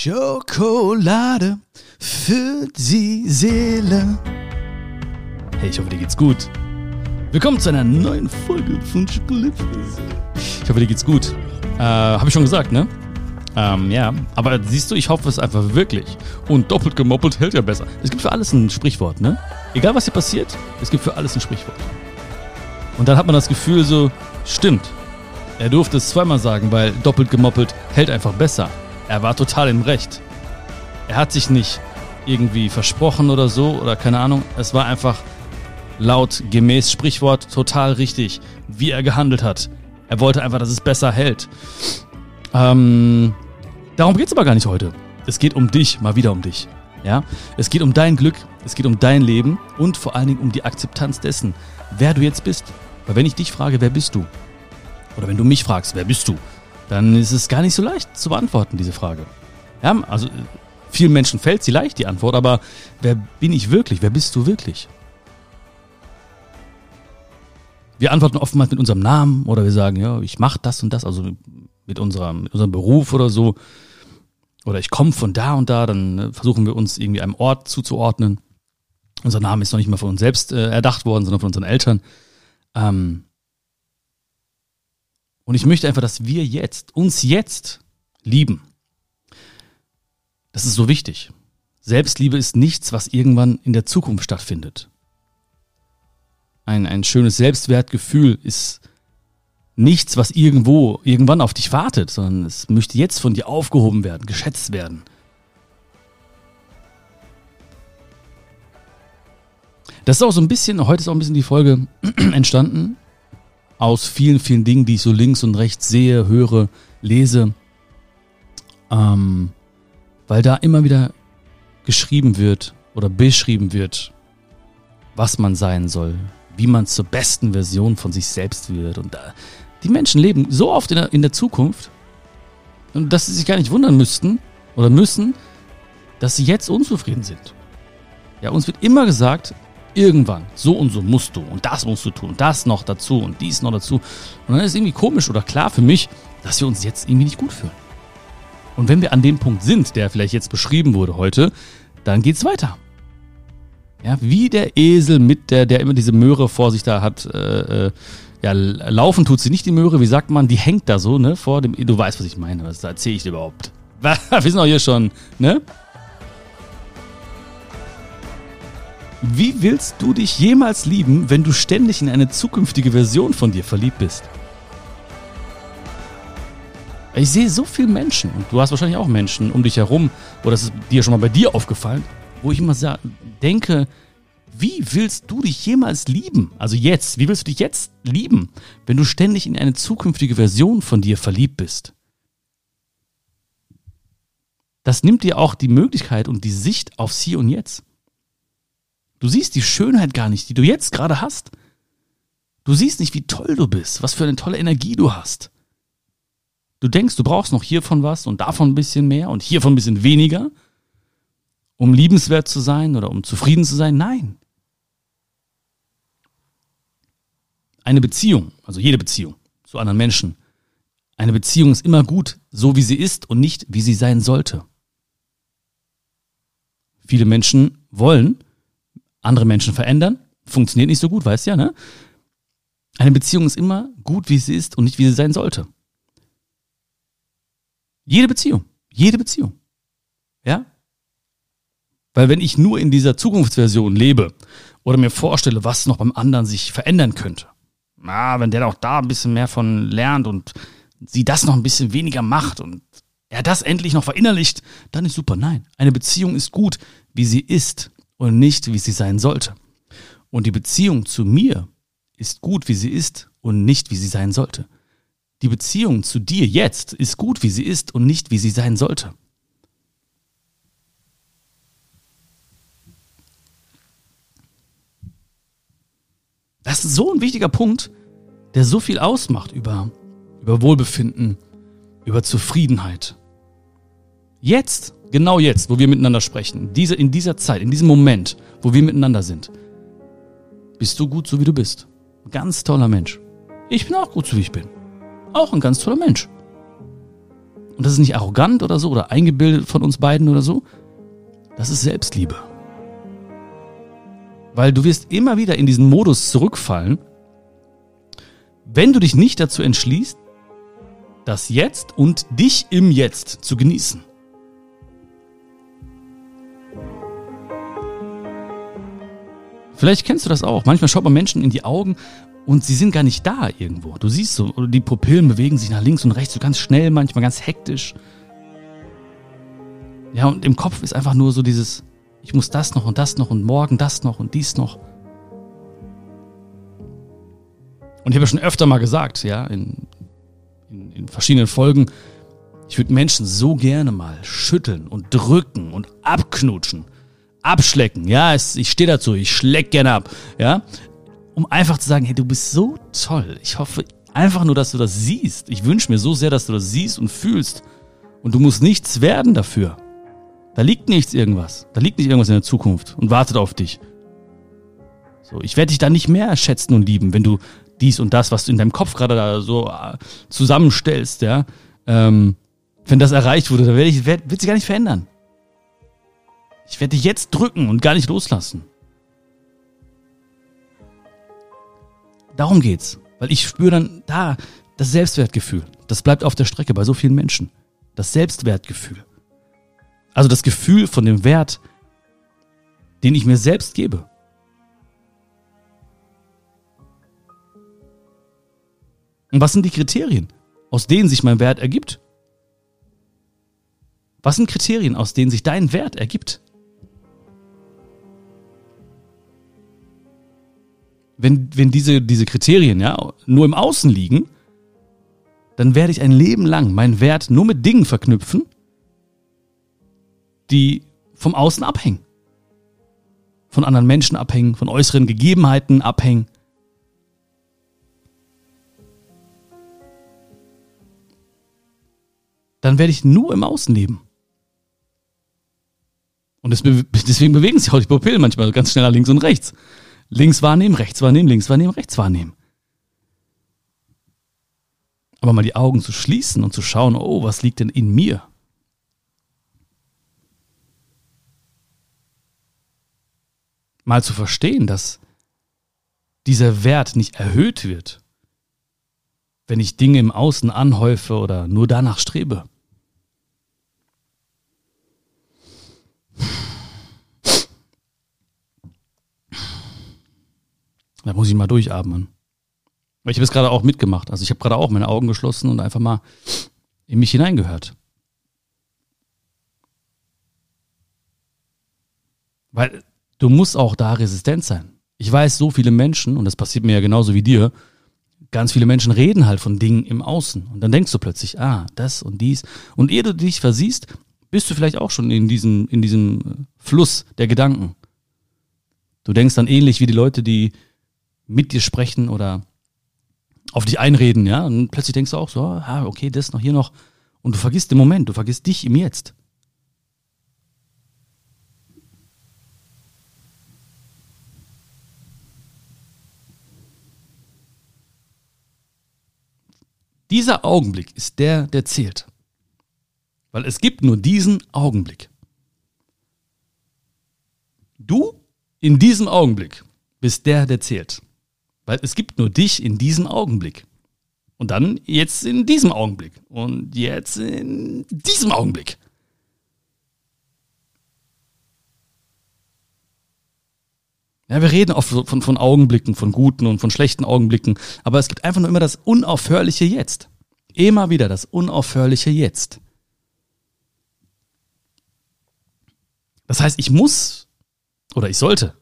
Schokolade für die Seele. Hey, ich hoffe, dir geht's gut. Willkommen zu einer neuen Folge von Schokolade für die Seele. Ich hoffe, dir geht's gut. Äh, Habe ich schon gesagt, ne? Ähm, ja, aber siehst du, ich hoffe es einfach wirklich. Und doppelt gemoppelt hält ja besser. Es gibt für alles ein Sprichwort, ne? Egal was hier passiert, es gibt für alles ein Sprichwort. Und dann hat man das Gefühl so, stimmt. Er durfte es zweimal sagen, weil doppelt gemoppelt hält einfach besser. Er war total im Recht. Er hat sich nicht irgendwie versprochen oder so oder keine Ahnung. Es war einfach laut gemäß Sprichwort total richtig, wie er gehandelt hat. Er wollte einfach, dass es besser hält. Ähm, darum geht es aber gar nicht heute. Es geht um dich, mal wieder um dich. Ja? Es geht um dein Glück, es geht um dein Leben und vor allen Dingen um die Akzeptanz dessen, wer du jetzt bist. Weil wenn ich dich frage, wer bist du? Oder wenn du mich fragst, wer bist du? Dann ist es gar nicht so leicht zu beantworten, diese Frage. Ja, also vielen Menschen fällt sie leicht, die Antwort, aber wer bin ich wirklich? Wer bist du wirklich? Wir antworten oftmals mit unserem Namen oder wir sagen, ja, ich mache das und das, also mit unserem, mit unserem Beruf oder so. Oder ich komme von da und da, dann ne, versuchen wir uns irgendwie einem Ort zuzuordnen. Unser Name ist noch nicht mal von uns selbst äh, erdacht worden, sondern von unseren Eltern. Ähm, und ich möchte einfach, dass wir jetzt, uns jetzt lieben. Das ist so wichtig. Selbstliebe ist nichts, was irgendwann in der Zukunft stattfindet. Ein, ein schönes Selbstwertgefühl ist nichts, was irgendwo, irgendwann auf dich wartet, sondern es möchte jetzt von dir aufgehoben werden, geschätzt werden. Das ist auch so ein bisschen, heute ist auch ein bisschen die Folge entstanden, aus vielen, vielen Dingen, die ich so links und rechts sehe, höre, lese, ähm, weil da immer wieder geschrieben wird oder beschrieben wird, was man sein soll, wie man zur besten Version von sich selbst wird. Und da, die Menschen leben so oft in der, in der Zukunft, dass sie sich gar nicht wundern müssten oder müssen, dass sie jetzt unzufrieden sind. Ja, uns wird immer gesagt, irgendwann, so und so musst du und das musst du tun, das noch dazu und dies noch dazu. Und dann ist irgendwie komisch oder klar für mich, dass wir uns jetzt irgendwie nicht gut fühlen. Und wenn wir an dem Punkt sind, der vielleicht jetzt beschrieben wurde heute, dann geht's weiter. Ja, wie der Esel mit der, der immer diese Möhre vor sich da hat, äh, äh, ja, laufen tut sie nicht die Möhre, wie sagt man, die hängt da so, ne, vor dem, du weißt, was ich meine, was erzähle ich dir überhaupt? Wir sind auch hier schon, ne? Wie willst du dich jemals lieben, wenn du ständig in eine zukünftige Version von dir verliebt bist? Ich sehe so viele Menschen, und du hast wahrscheinlich auch Menschen um dich herum, oder das ist dir schon mal bei dir aufgefallen, wo ich immer denke, wie willst du dich jemals lieben? Also jetzt, wie willst du dich jetzt lieben, wenn du ständig in eine zukünftige Version von dir verliebt bist? Das nimmt dir auch die Möglichkeit und die Sicht aufs Hier und Jetzt. Du siehst die Schönheit gar nicht, die du jetzt gerade hast. Du siehst nicht, wie toll du bist, was für eine tolle Energie du hast. Du denkst, du brauchst noch hiervon was und davon ein bisschen mehr und hiervon ein bisschen weniger, um liebenswert zu sein oder um zufrieden zu sein. Nein. Eine Beziehung, also jede Beziehung zu anderen Menschen, eine Beziehung ist immer gut, so wie sie ist und nicht, wie sie sein sollte. Viele Menschen wollen, andere Menschen verändern. Funktioniert nicht so gut, weißt ja, ne? Eine Beziehung ist immer gut, wie sie ist und nicht, wie sie sein sollte. Jede Beziehung. Jede Beziehung. Ja? Weil wenn ich nur in dieser Zukunftsversion lebe oder mir vorstelle, was noch beim anderen sich verändern könnte, na, wenn der auch da ein bisschen mehr von lernt und sie das noch ein bisschen weniger macht und er das endlich noch verinnerlicht, dann ist super. Nein, eine Beziehung ist gut, wie sie ist und nicht, wie sie sein sollte. Und die Beziehung zu mir ist gut, wie sie ist und nicht, wie sie sein sollte. Die Beziehung zu dir jetzt ist gut, wie sie ist und nicht, wie sie sein sollte. Das ist so ein wichtiger Punkt, der so viel ausmacht über, über Wohlbefinden, über Zufriedenheit. Jetzt Genau jetzt, wo wir miteinander sprechen, diese, in dieser Zeit, in diesem Moment, wo wir miteinander sind, bist du gut, so wie du bist. Ganz toller Mensch. Ich bin auch gut, so wie ich bin. Auch ein ganz toller Mensch. Und das ist nicht arrogant oder so oder eingebildet von uns beiden oder so. Das ist Selbstliebe. Weil du wirst immer wieder in diesen Modus zurückfallen, wenn du dich nicht dazu entschließt, das Jetzt und dich im Jetzt zu genießen. Vielleicht kennst du das auch. Manchmal schaut man Menschen in die Augen und sie sind gar nicht da irgendwo. Du siehst so, oder die Pupillen bewegen sich nach links und rechts so ganz schnell, manchmal ganz hektisch. Ja, und im Kopf ist einfach nur so dieses, ich muss das noch und das noch und morgen das noch und dies noch. Und ich habe ja schon öfter mal gesagt, ja, in, in, in verschiedenen Folgen, ich würde Menschen so gerne mal schütteln und drücken und abknutschen abschlecken. Ja, es, ich stehe dazu, ich schleck gerne ab. Ja, um einfach zu sagen, hey, du bist so toll. Ich hoffe einfach nur, dass du das siehst. Ich wünsche mir so sehr, dass du das siehst und fühlst. Und du musst nichts werden dafür. Da liegt nichts irgendwas. Da liegt nicht irgendwas in der Zukunft und wartet auf dich. So, ich werde dich dann nicht mehr schätzen und lieben, wenn du dies und das, was du in deinem Kopf gerade da so äh, zusammenstellst, ja, ähm, wenn das erreicht wurde, dann werde ich, wird sich gar nicht verändern. Ich werde dich jetzt drücken und gar nicht loslassen. Darum geht's. Weil ich spüre dann da das Selbstwertgefühl. Das bleibt auf der Strecke bei so vielen Menschen. Das Selbstwertgefühl. Also das Gefühl von dem Wert, den ich mir selbst gebe. Und was sind die Kriterien, aus denen sich mein Wert ergibt? Was sind Kriterien, aus denen sich dein Wert ergibt? Wenn, wenn diese, diese Kriterien ja nur im Außen liegen, dann werde ich ein Leben lang meinen Wert nur mit Dingen verknüpfen, die vom Außen abhängen. Von anderen Menschen abhängen, von äußeren Gegebenheiten abhängen. Dann werde ich nur im Außen leben. Und deswegen bewegen sich auch die Pupillen manchmal ganz schnell nach links und rechts. Links wahrnehmen, rechts wahrnehmen, links wahrnehmen, rechts wahrnehmen. Aber mal die Augen zu schließen und zu schauen, oh, was liegt denn in mir? Mal zu verstehen, dass dieser Wert nicht erhöht wird, wenn ich Dinge im Außen anhäufe oder nur danach strebe. Da muss ich mal durchatmen. Ich habe es gerade auch mitgemacht. Also ich habe gerade auch meine Augen geschlossen und einfach mal in mich hineingehört. Weil du musst auch da resistent sein. Ich weiß, so viele Menschen, und das passiert mir ja genauso wie dir, ganz viele Menschen reden halt von Dingen im Außen. Und dann denkst du plötzlich, ah, das und dies. Und ehe du dich versiehst, bist du vielleicht auch schon in diesem, in diesem Fluss der Gedanken. Du denkst dann ähnlich wie die Leute, die mit dir sprechen oder auf dich einreden, ja. Und plötzlich denkst du auch so, ah, okay, das noch, hier noch. Und du vergisst den Moment, du vergisst dich im Jetzt. Dieser Augenblick ist der, der zählt. Weil es gibt nur diesen Augenblick. Du in diesem Augenblick bist der, der zählt. Weil es gibt nur dich in diesem Augenblick. Und dann jetzt in diesem Augenblick. Und jetzt in diesem Augenblick. Ja, wir reden oft von, von Augenblicken, von guten und von schlechten Augenblicken, aber es gibt einfach nur immer das unaufhörliche Jetzt. Immer wieder das unaufhörliche Jetzt. Das heißt, ich muss oder ich sollte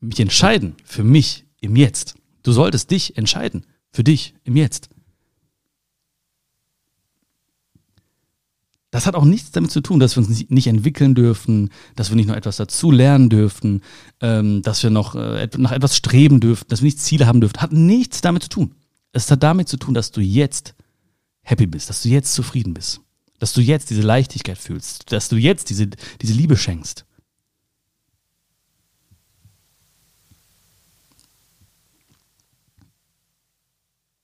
mich entscheiden für mich im Jetzt. Du solltest dich entscheiden für dich im Jetzt. Das hat auch nichts damit zu tun, dass wir uns nicht entwickeln dürfen, dass wir nicht noch etwas dazu lernen dürfen, ähm, dass wir noch äh, nach etwas streben dürfen, dass wir nicht Ziele haben dürfen. Hat nichts damit zu tun. Es hat damit zu tun, dass du jetzt happy bist, dass du jetzt zufrieden bist, dass du jetzt diese Leichtigkeit fühlst, dass du jetzt diese, diese Liebe schenkst.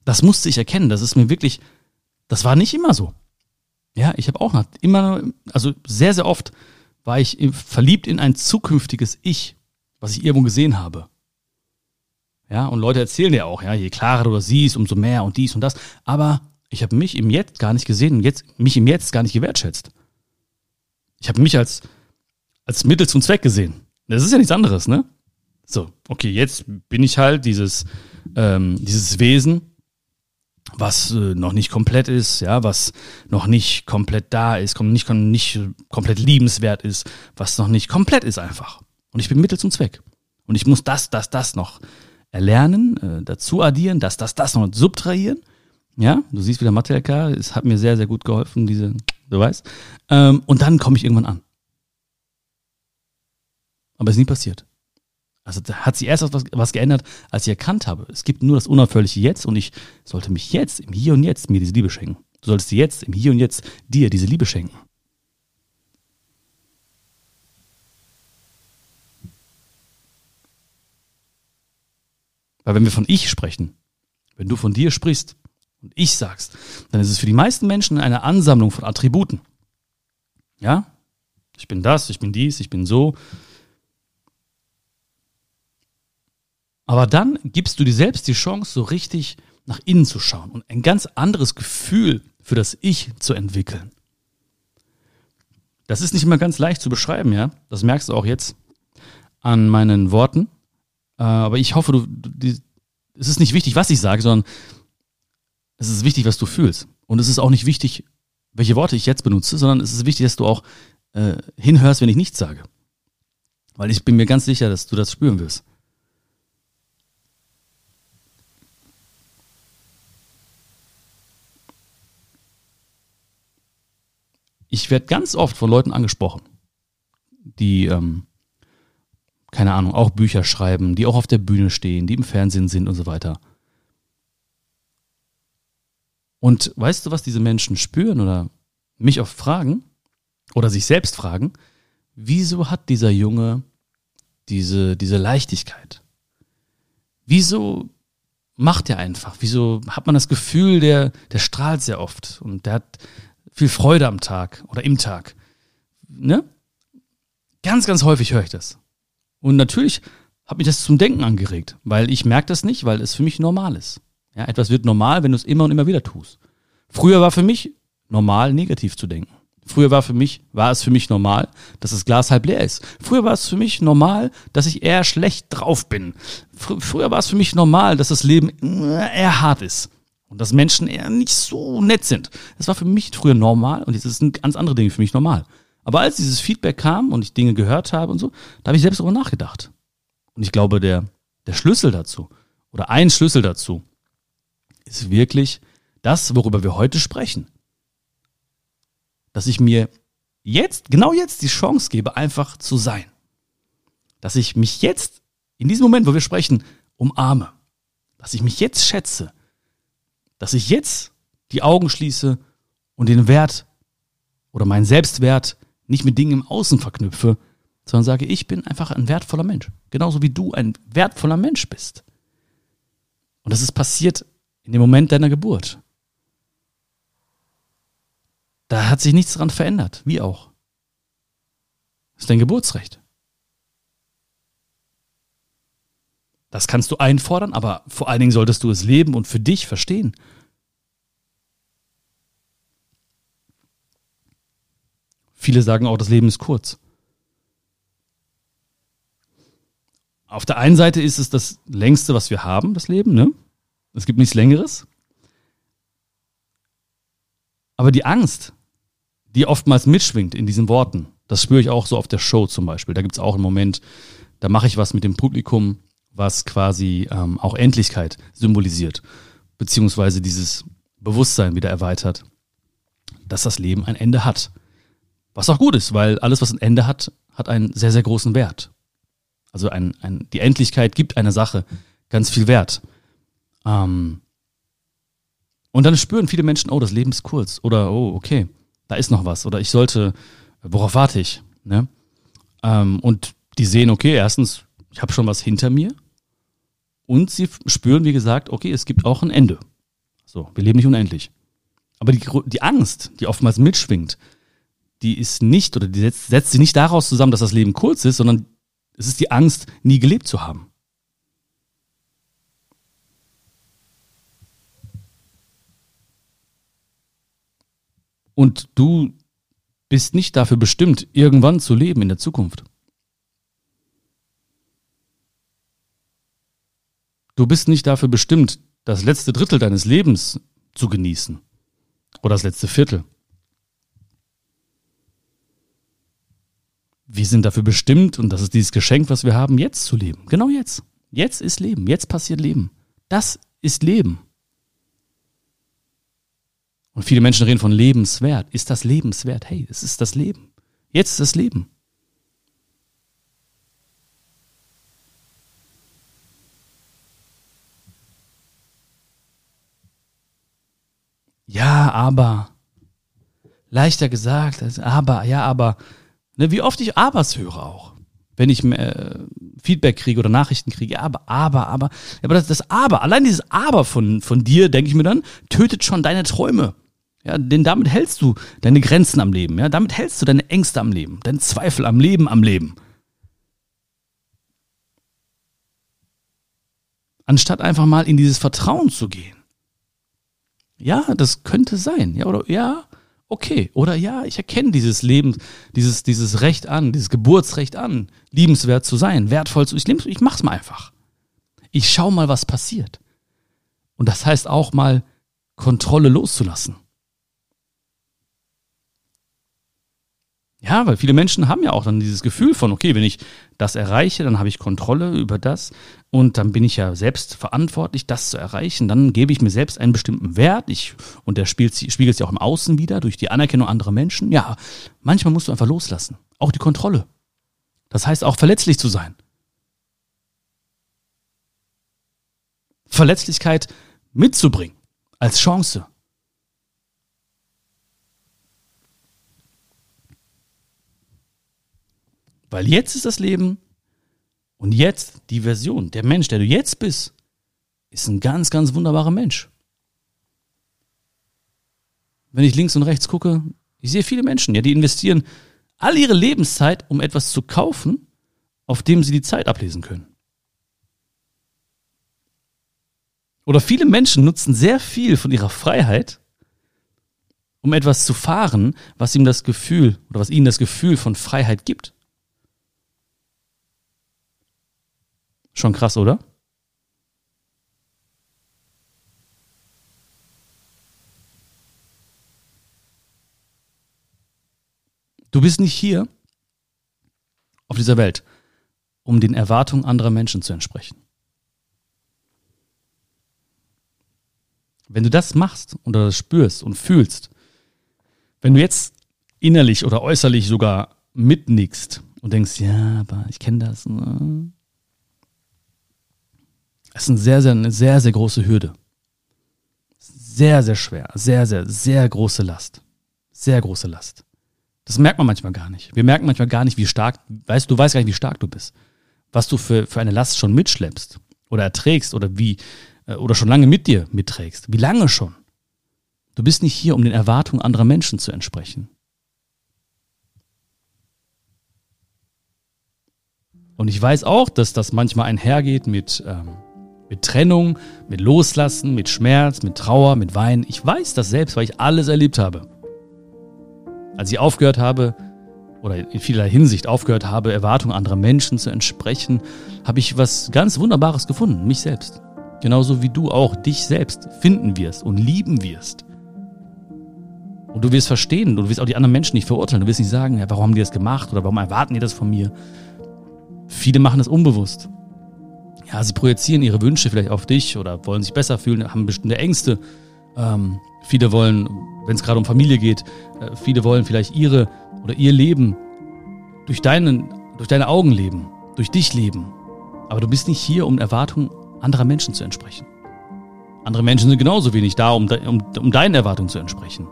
Das musste ich erkennen. Das ist mir wirklich, das war nicht immer so. Ja, ich habe auch noch immer, also sehr, sehr oft war ich verliebt in ein zukünftiges Ich, was ich irgendwo gesehen habe. Ja, und Leute erzählen ja auch, ja, je klarer du das siehst, umso mehr und dies und das. Aber ich habe mich im Jetzt gar nicht gesehen und jetzt, mich im Jetzt gar nicht gewertschätzt. Ich habe mich als, als Mittel zum Zweck gesehen. Das ist ja nichts anderes, ne? So, okay, jetzt bin ich halt dieses, ähm, dieses Wesen, was äh, noch nicht komplett ist, ja, was noch nicht komplett da ist, nicht, nicht komplett liebenswert ist, was noch nicht komplett ist einfach. Und ich bin Mittel zum Zweck. Und ich muss das, das, das noch erlernen, äh, dazu addieren, das, das, das noch subtrahieren. Ja, du siehst wieder Mathe LK, es hat mir sehr, sehr gut geholfen, diese, du weißt. Ähm, und dann komme ich irgendwann an. Aber es ist nie passiert. Also da hat sich erst was, was geändert, als ich erkannt habe, es gibt nur das unaufhörliche Jetzt und ich sollte mich jetzt, im Hier und Jetzt, mir diese Liebe schenken. Du solltest dir jetzt, im Hier und Jetzt, dir diese Liebe schenken. Weil wenn wir von Ich sprechen, wenn du von dir sprichst und ich sagst, dann ist es für die meisten Menschen eine Ansammlung von Attributen. Ja? Ich bin das, ich bin dies, ich bin so, Aber dann gibst du dir selbst die Chance, so richtig nach innen zu schauen und ein ganz anderes Gefühl für das Ich zu entwickeln. Das ist nicht immer ganz leicht zu beschreiben, ja. Das merkst du auch jetzt an meinen Worten. Äh, aber ich hoffe, du, du es ist nicht wichtig, was ich sage, sondern es ist wichtig, was du fühlst. Und es ist auch nicht wichtig, welche Worte ich jetzt benutze, sondern es ist wichtig, dass du auch äh, hinhörst, wenn ich nichts sage. Weil ich bin mir ganz sicher, dass du das spüren wirst. Ich werde ganz oft von Leuten angesprochen, die, ähm, keine Ahnung, auch Bücher schreiben, die auch auf der Bühne stehen, die im Fernsehen sind und so weiter. Und weißt du, was diese Menschen spüren oder mich oft fragen oder sich selbst fragen? Wieso hat dieser Junge diese, diese Leichtigkeit? Wieso macht er einfach? Wieso hat man das Gefühl, der, der strahlt sehr oft und der hat viel Freude am Tag oder im Tag. Ne? Ganz, ganz häufig höre ich das. Und natürlich hat mich das zum Denken angeregt, weil ich merke das nicht, weil es für mich normal ist. Ja, etwas wird normal, wenn du es immer und immer wieder tust. Früher war für mich normal, negativ zu denken. Früher war für mich, war es für mich normal, dass das Glas halb leer ist. Früher war es für mich normal, dass ich eher schlecht drauf bin. Fr früher war es für mich normal, dass das Leben eher hart ist und dass Menschen eher nicht so nett sind. Das war für mich früher normal und jetzt sind ganz andere Dinge für mich normal. Aber als dieses Feedback kam und ich Dinge gehört habe und so, da habe ich selbst darüber nachgedacht. Und ich glaube, der, der Schlüssel dazu oder ein Schlüssel dazu ist wirklich das, worüber wir heute sprechen. Dass ich mir jetzt, genau jetzt die Chance gebe, einfach zu sein. Dass ich mich jetzt, in diesem Moment, wo wir sprechen, umarme. Dass ich mich jetzt schätze dass ich jetzt die Augen schließe und den Wert oder meinen Selbstwert nicht mit Dingen im Außen verknüpfe, sondern sage, ich bin einfach ein wertvoller Mensch. Genauso wie du ein wertvoller Mensch bist. Und das ist passiert in dem Moment deiner Geburt. Da hat sich nichts daran verändert, wie auch. Das ist dein Geburtsrecht. Das kannst du einfordern, aber vor allen Dingen solltest du es leben und für dich verstehen. Viele sagen auch, das Leben ist kurz. Auf der einen Seite ist es das längste, was wir haben, das Leben, ne? Es gibt nichts Längeres. Aber die Angst, die oftmals mitschwingt in diesen Worten, das spüre ich auch so auf der Show zum Beispiel. Da gibt es auch einen Moment, da mache ich was mit dem Publikum was quasi ähm, auch Endlichkeit symbolisiert, beziehungsweise dieses Bewusstsein wieder erweitert, dass das Leben ein Ende hat. Was auch gut ist, weil alles, was ein Ende hat, hat einen sehr, sehr großen Wert. Also ein, ein, die Endlichkeit gibt einer Sache ganz viel Wert. Ähm, und dann spüren viele Menschen, oh, das Leben ist kurz. Oder, oh, okay, da ist noch was. Oder ich sollte, worauf warte ich? Ne? Ähm, und die sehen, okay, erstens, ich habe schon was hinter mir. Und sie spüren, wie gesagt, okay, es gibt auch ein Ende. So, wir leben nicht unendlich. Aber die, die Angst, die oftmals mitschwingt, die ist nicht oder die setzt, setzt sich nicht daraus zusammen, dass das Leben kurz ist, sondern es ist die Angst, nie gelebt zu haben. Und du bist nicht dafür bestimmt, irgendwann zu leben in der Zukunft. Du bist nicht dafür bestimmt, das letzte Drittel deines Lebens zu genießen. Oder das letzte Viertel. Wir sind dafür bestimmt, und das ist dieses Geschenk, was wir haben, jetzt zu leben. Genau jetzt. Jetzt ist Leben. Jetzt passiert Leben. Das ist Leben. Und viele Menschen reden von lebenswert. Ist das lebenswert? Hey, es ist das Leben. Jetzt ist das Leben. Ja, aber. Leichter gesagt, aber, ja, aber. Ne, wie oft ich Abers höre auch. Wenn ich äh, Feedback kriege oder Nachrichten kriege, aber, aber, aber. Aber das, das Aber, allein dieses Aber von, von dir, denke ich mir dann, tötet schon deine Träume. Ja, denn damit hältst du deine Grenzen am Leben. Ja, damit hältst du deine Ängste am Leben, deinen Zweifel am Leben, am Leben. Anstatt einfach mal in dieses Vertrauen zu gehen. Ja, das könnte sein. Ja, oder ja, okay. Oder ja, ich erkenne dieses Leben, dieses, dieses Recht an, dieses Geburtsrecht an, liebenswert zu sein, wertvoll zu sein. Ich mach's mal einfach. Ich schau mal, was passiert. Und das heißt auch mal, Kontrolle loszulassen. Ja, weil viele Menschen haben ja auch dann dieses Gefühl von, okay, wenn ich das erreiche, dann habe ich Kontrolle über das und dann bin ich ja selbst verantwortlich, das zu erreichen. Dann gebe ich mir selbst einen bestimmten Wert ich, und der spiegelt, sich auch im Außen wieder durch die Anerkennung anderer Menschen. Ja, manchmal musst du einfach loslassen. Auch die Kontrolle. Das heißt auch verletzlich zu sein. Verletzlichkeit mitzubringen als Chance. Weil jetzt ist das Leben und jetzt die Version, der Mensch, der du jetzt bist, ist ein ganz, ganz wunderbarer Mensch. Wenn ich links und rechts gucke, ich sehe viele Menschen, ja, die investieren all ihre Lebenszeit, um etwas zu kaufen, auf dem sie die Zeit ablesen können. Oder viele Menschen nutzen sehr viel von ihrer Freiheit, um etwas zu fahren, was ihm das Gefühl oder was ihnen das Gefühl von Freiheit gibt. Schon krass, oder? Du bist nicht hier auf dieser Welt, um den Erwartungen anderer Menschen zu entsprechen. Wenn du das machst oder das spürst und fühlst, wenn du jetzt innerlich oder äußerlich sogar mitnickst und denkst, ja, aber ich kenne das, ne? Ist eine sehr, sehr, eine sehr, sehr große Hürde. Sehr, sehr schwer. Sehr, sehr, sehr große Last. Sehr große Last. Das merkt man manchmal gar nicht. Wir merken manchmal gar nicht, wie stark, weißt du, weißt gar nicht, wie stark du bist. Was du für, für eine Last schon mitschleppst oder erträgst oder wie, äh, oder schon lange mit dir mitträgst. Wie lange schon? Du bist nicht hier, um den Erwartungen anderer Menschen zu entsprechen. Und ich weiß auch, dass das manchmal einhergeht mit ähm, mit Trennung, mit Loslassen, mit Schmerz, mit Trauer, mit Weinen. Ich weiß das selbst, weil ich alles erlebt habe. Als ich aufgehört habe, oder in vieler Hinsicht aufgehört habe, Erwartungen anderer Menschen zu entsprechen, habe ich was ganz Wunderbares gefunden, mich selbst. Genauso wie du auch dich selbst finden wirst und lieben wirst. Und du wirst verstehen, du wirst auch die anderen Menschen nicht verurteilen. Du wirst nicht sagen, ja, warum haben die das gemacht oder warum erwarten die das von mir. Viele machen das unbewusst ja, sie projizieren ihre Wünsche vielleicht auf dich oder wollen sich besser fühlen, haben bestimmte Ängste. Ähm, viele wollen, wenn es gerade um Familie geht, äh, viele wollen vielleicht ihre oder ihr Leben durch, deinen, durch deine Augen leben, durch dich leben. Aber du bist nicht hier, um Erwartungen anderer Menschen zu entsprechen. Andere Menschen sind genauso wenig da, um, um, um deinen Erwartungen zu entsprechen.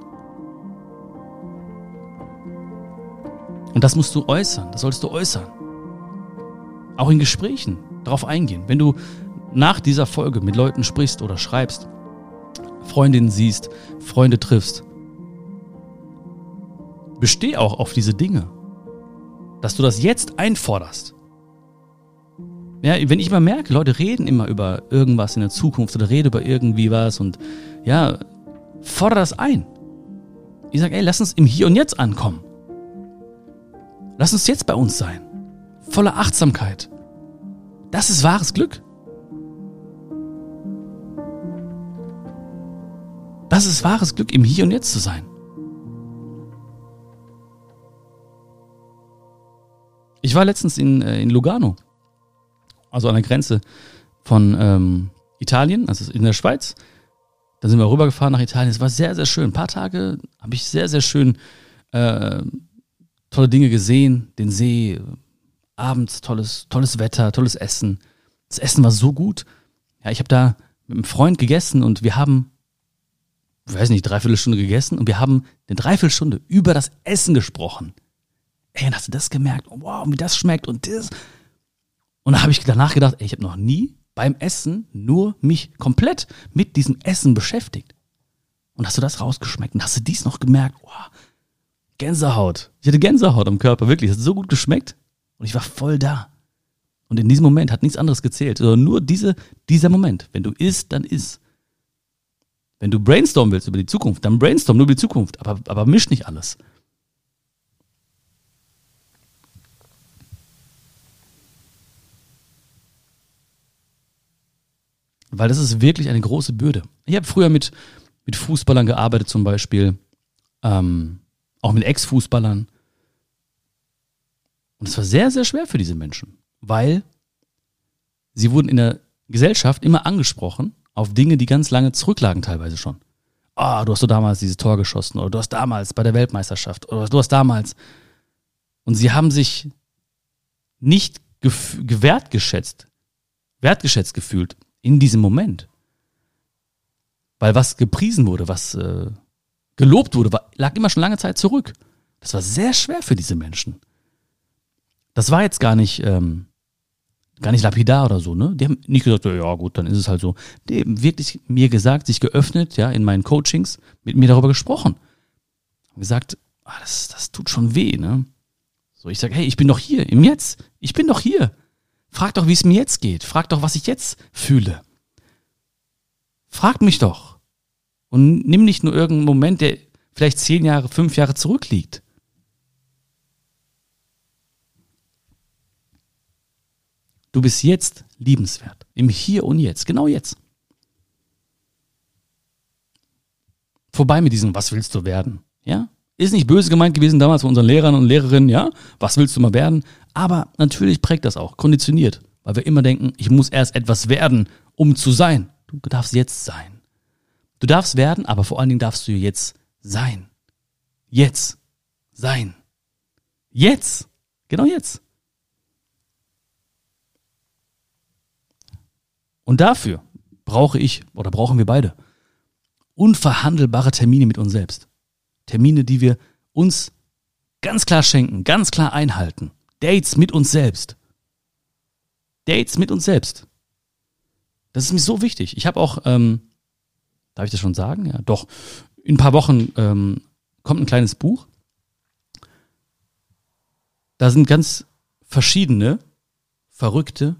Und das musst du äußern, das solltest du äußern. Auch in Gesprächen darauf eingehen. Wenn du nach dieser Folge mit Leuten sprichst oder schreibst, Freundinnen siehst, Freunde triffst. Besteh auch auf diese Dinge. Dass du das jetzt einforderst. Ja, wenn ich mal merke, Leute reden immer über irgendwas in der Zukunft oder reden über irgendwie was und ja, fordere das ein. Ich sage, ey, lass uns im Hier und Jetzt ankommen. Lass uns jetzt bei uns sein. Voller Achtsamkeit. Das ist wahres Glück. Das ist wahres Glück, im Hier und Jetzt zu sein. Ich war letztens in, äh, in Lugano, also an der Grenze von ähm, Italien, also in der Schweiz. Da sind wir rübergefahren nach Italien. Es war sehr, sehr schön. Ein paar Tage habe ich sehr, sehr schön äh, tolle Dinge gesehen. Den See, abends tolles, tolles Wetter, tolles Essen. Das Essen war so gut. Ja, ich habe da mit einem Freund gegessen und wir haben ich weiß nicht, dreiviertel Stunde gegessen und wir haben eine Dreiviertelstunde über das Essen gesprochen. Ey, und hast du das gemerkt? Oh, wow, wie das schmeckt und das. Und da habe ich danach gedacht, ey, ich habe noch nie beim Essen nur mich komplett mit diesem Essen beschäftigt. Und hast du das rausgeschmeckt? Und hast du dies noch gemerkt? Oh, Gänsehaut. Ich hatte Gänsehaut am Körper, wirklich. Es hat so gut geschmeckt. Und ich war voll da. Und in diesem Moment hat nichts anderes gezählt, sondern nur diese, dieser Moment. Wenn du isst, dann isst. Wenn du brainstormen willst über die Zukunft, dann brainstorm nur über die Zukunft, aber, aber misch nicht alles. Weil das ist wirklich eine große Bürde. Ich habe früher mit, mit Fußballern gearbeitet zum Beispiel, ähm, auch mit Ex-Fußballern. Und es war sehr, sehr schwer für diese Menschen, weil sie wurden in der Gesellschaft immer angesprochen auf Dinge, die ganz lange zurücklagen teilweise schon. Ah, oh, du hast so damals dieses Tor geschossen oder du hast damals bei der Weltmeisterschaft oder du hast damals. Und sie haben sich nicht gewertgeschätzt, wertgeschätzt gefühlt in diesem Moment. Weil was gepriesen wurde, was äh, gelobt wurde, war, lag immer schon lange Zeit zurück. Das war sehr schwer für diese Menschen. Das war jetzt gar nicht ähm, gar nicht lapidar oder so, ne? Die haben nicht gesagt, ja gut, dann ist es halt so. Die haben wirklich mir gesagt, sich geöffnet, ja, in meinen Coachings, mit mir darüber gesprochen. Haben gesagt, ah, das, das tut schon weh, ne? So, ich sage, hey, ich bin doch hier, im Jetzt. Ich bin doch hier. Frag doch, wie es mir jetzt geht. Frag doch, was ich jetzt fühle. Frag mich doch. Und nimm nicht nur irgendeinen Moment, der vielleicht zehn Jahre, fünf Jahre zurückliegt. Du bist jetzt liebenswert. Im Hier und Jetzt. Genau jetzt. Vorbei mit diesem, was willst du werden? Ja? Ist nicht böse gemeint gewesen damals von unseren Lehrern und Lehrerinnen, ja? Was willst du mal werden? Aber natürlich prägt das auch, konditioniert. Weil wir immer denken, ich muss erst etwas werden, um zu sein. Du darfst jetzt sein. Du darfst werden, aber vor allen Dingen darfst du jetzt sein. Jetzt. Sein. Jetzt. Genau jetzt. Und dafür brauche ich oder brauchen wir beide unverhandelbare Termine mit uns selbst. Termine, die wir uns ganz klar schenken, ganz klar einhalten. Dates mit uns selbst. Dates mit uns selbst. Das ist mir so wichtig. Ich habe auch, ähm, darf ich das schon sagen? Ja, doch. In ein paar Wochen ähm, kommt ein kleines Buch. Da sind ganz verschiedene, verrückte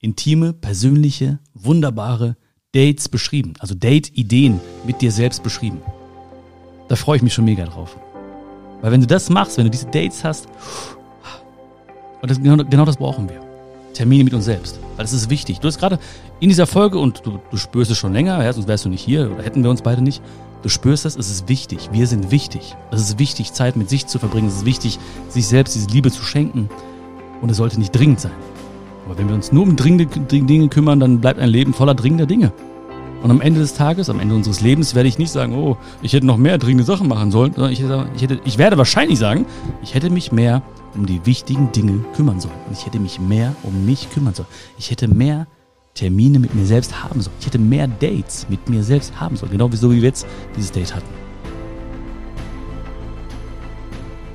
intime, persönliche, wunderbare Dates beschrieben. Also Date-Ideen mit dir selbst beschrieben. Da freue ich mich schon mega drauf. Weil wenn du das machst, wenn du diese Dates hast, und das, genau, genau das brauchen wir. Termine mit uns selbst. Weil das ist wichtig. Du hast gerade in dieser Folge, und du, du spürst es schon länger, ja, sonst wärst du nicht hier oder hätten wir uns beide nicht. Du spürst das, es ist wichtig. Wir sind wichtig. Es ist wichtig, Zeit mit sich zu verbringen. Es ist wichtig, sich selbst diese Liebe zu schenken. Und es sollte nicht dringend sein. Aber wenn wir uns nur um dringende Dinge kümmern, dann bleibt ein Leben voller dringender Dinge. Und am Ende des Tages, am Ende unseres Lebens, werde ich nicht sagen, oh, ich hätte noch mehr dringende Sachen machen sollen, sondern ich, hätte, ich, hätte, ich werde wahrscheinlich sagen, ich hätte mich mehr um die wichtigen Dinge kümmern sollen. Und ich hätte mich mehr um mich kümmern sollen. Ich hätte mehr Termine mit mir selbst haben sollen. Ich hätte mehr Dates mit mir selbst haben sollen. Genau wie so wie wir jetzt dieses Date hatten.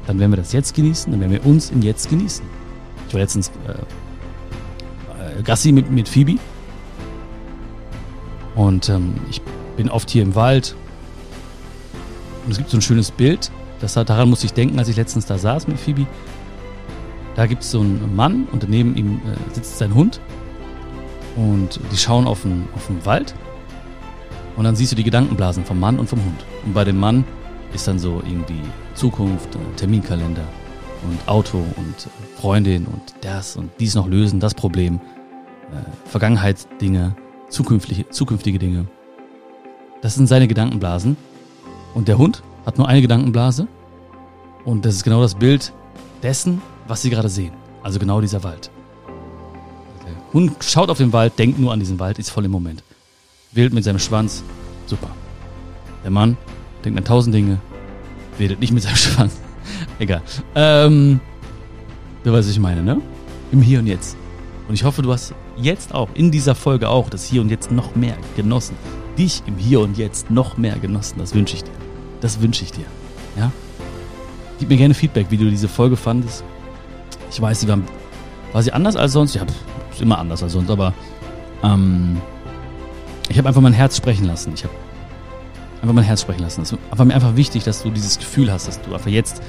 Dann werden wir das jetzt genießen, dann werden wir uns im Jetzt genießen. Ich war letztens äh, Gassi mit, mit Phoebe. Und ähm, ich bin oft hier im Wald. Und es gibt so ein schönes Bild, das hat, daran musste ich denken, als ich letztens da saß mit Phoebe. Da gibt es so einen Mann und daneben ihm äh, sitzt sein Hund. Und die schauen auf den, auf den Wald. Und dann siehst du die Gedankenblasen vom Mann und vom Hund. Und bei dem Mann ist dann so irgendwie Zukunft, äh, Terminkalender und Auto und äh, Freundin und das und dies noch lösen, das Problem, äh, Vergangenheitsdinge, zukünftige, zukünftige Dinge. Das sind seine Gedankenblasen. Und der Hund hat nur eine Gedankenblase. Und das ist genau das Bild dessen, was sie gerade sehen. Also genau dieser Wald. Der Hund schaut auf den Wald, denkt nur an diesen Wald, ist voll im Moment. Wählt mit seinem Schwanz. Super. Der Mann denkt an tausend Dinge, wedelt nicht mit seinem Schwanz. Egal. Ähm, du weißt, was ich meine, ne? Im Hier und Jetzt. Und ich hoffe, du hast jetzt auch, in dieser Folge auch, das Hier und Jetzt noch mehr genossen. Dich im Hier und Jetzt noch mehr genossen. Das wünsche ich dir. Das wünsche ich dir. Ja? Gib mir gerne Feedback, wie du diese Folge fandest. Ich weiß, sie war, war sie anders als sonst? Ja, ist immer anders als sonst, aber ähm, ich habe einfach mein Herz sprechen lassen. Ich habe einfach mein Herz sprechen lassen. Es war mir einfach wichtig, dass du dieses Gefühl hast, dass du einfach jetzt,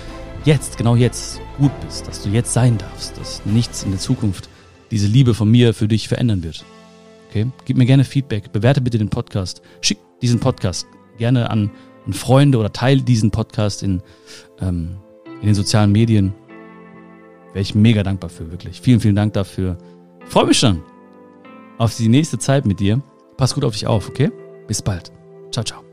jetzt, genau jetzt gut bist, dass du jetzt sein darfst, dass nichts in der Zukunft diese Liebe von mir für dich verändern wird. Okay? Gib mir gerne Feedback, bewerte bitte den Podcast, schick diesen Podcast gerne an, an Freunde oder teile diesen Podcast in, ähm, in den sozialen Medien. Wäre ich mega dankbar für, wirklich. Vielen, vielen Dank dafür. Freue mich schon auf die nächste Zeit mit dir. Pass gut auf dich auf, okay? Bis bald. Ciao, ciao.